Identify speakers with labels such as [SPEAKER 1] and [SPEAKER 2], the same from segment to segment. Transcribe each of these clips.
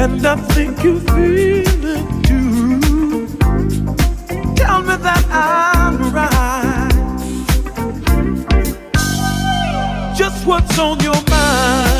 [SPEAKER 1] And I think you feel it too. Tell me that I'm right. Just what's on your mind?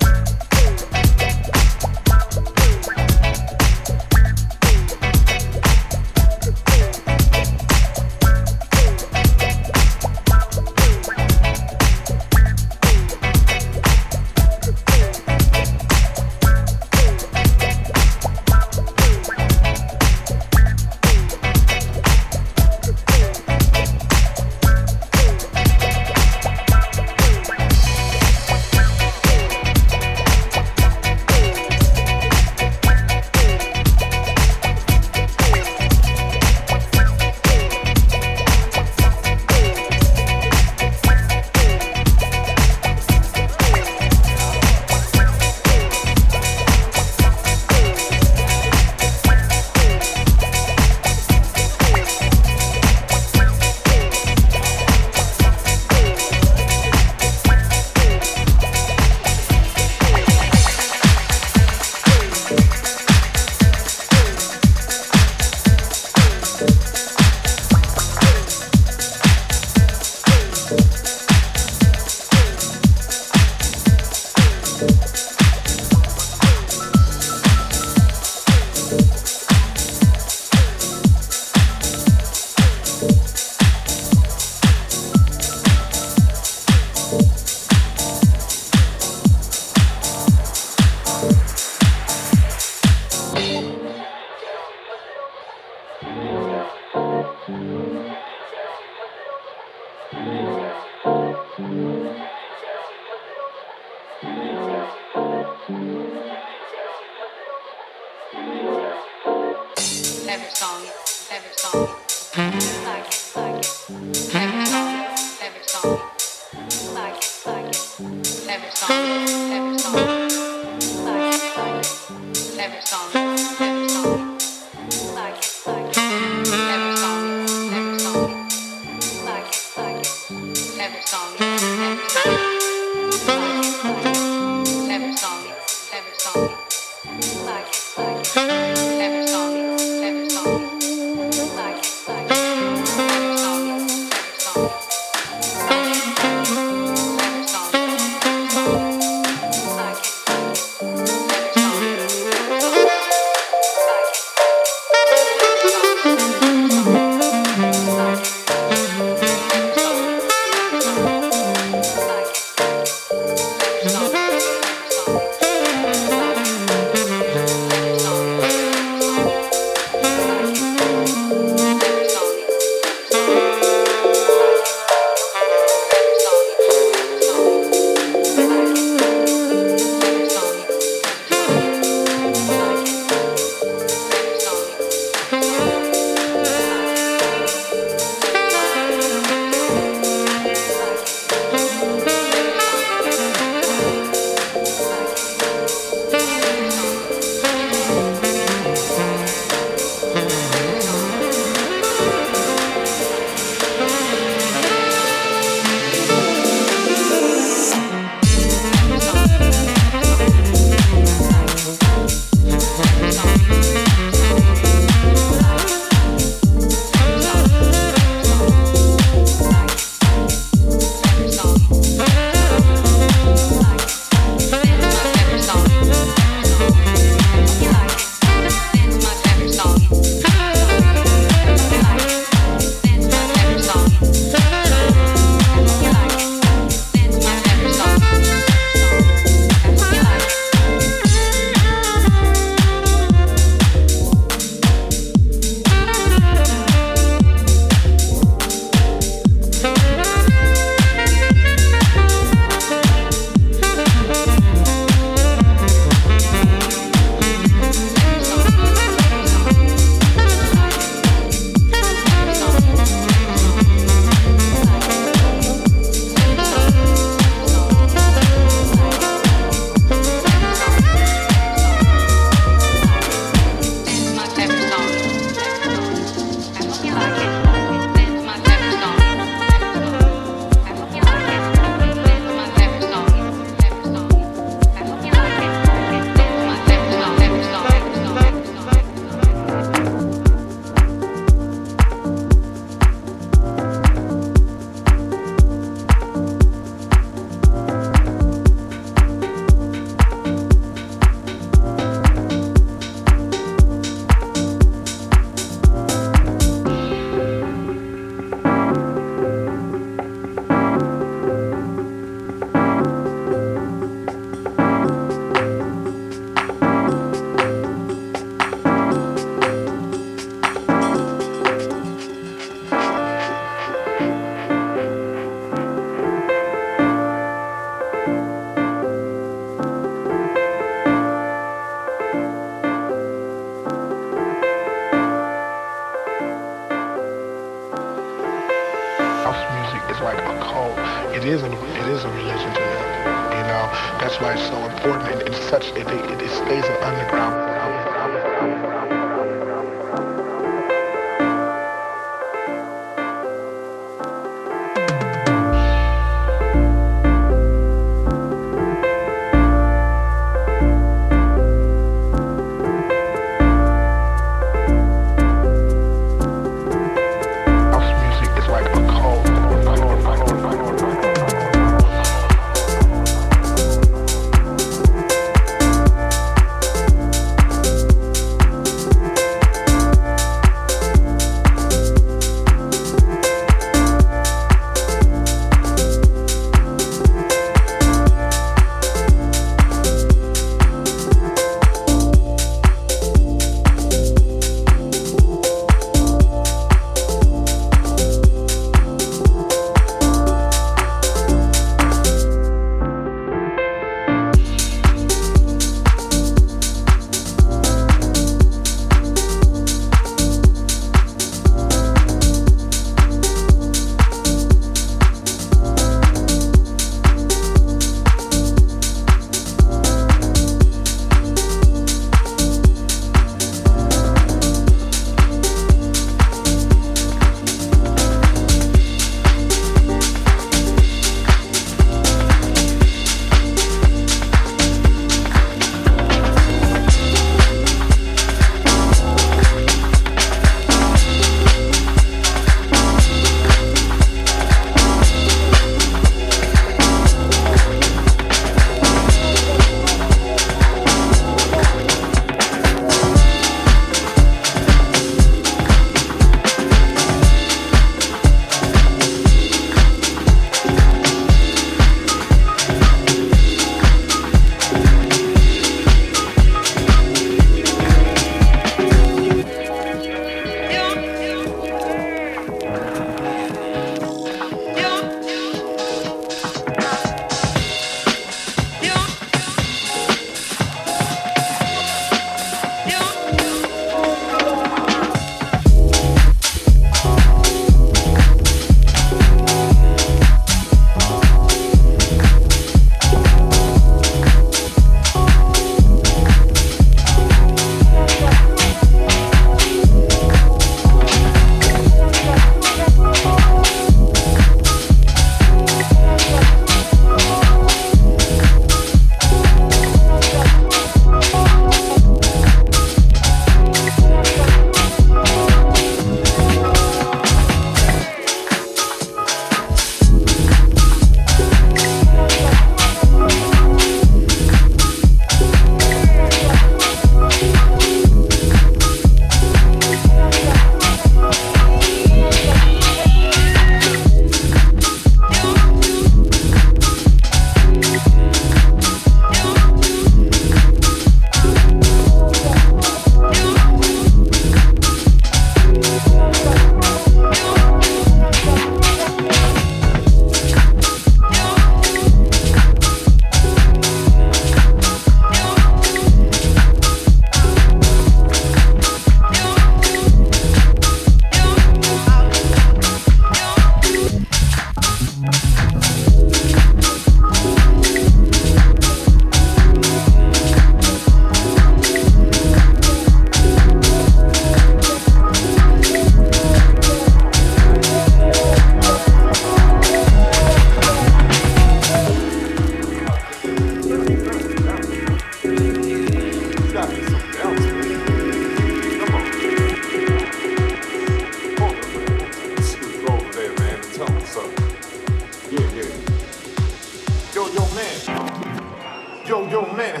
[SPEAKER 1] Yo,
[SPEAKER 2] yo, man. Yo, yo, man.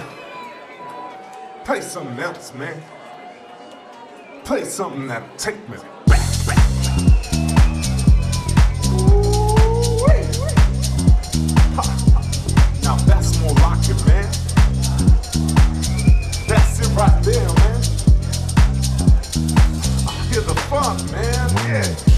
[SPEAKER 2] Play something else, man. Play something that'll take me back. Now that's more like man. That's it right there, man. I hear the funk, man. Yeah.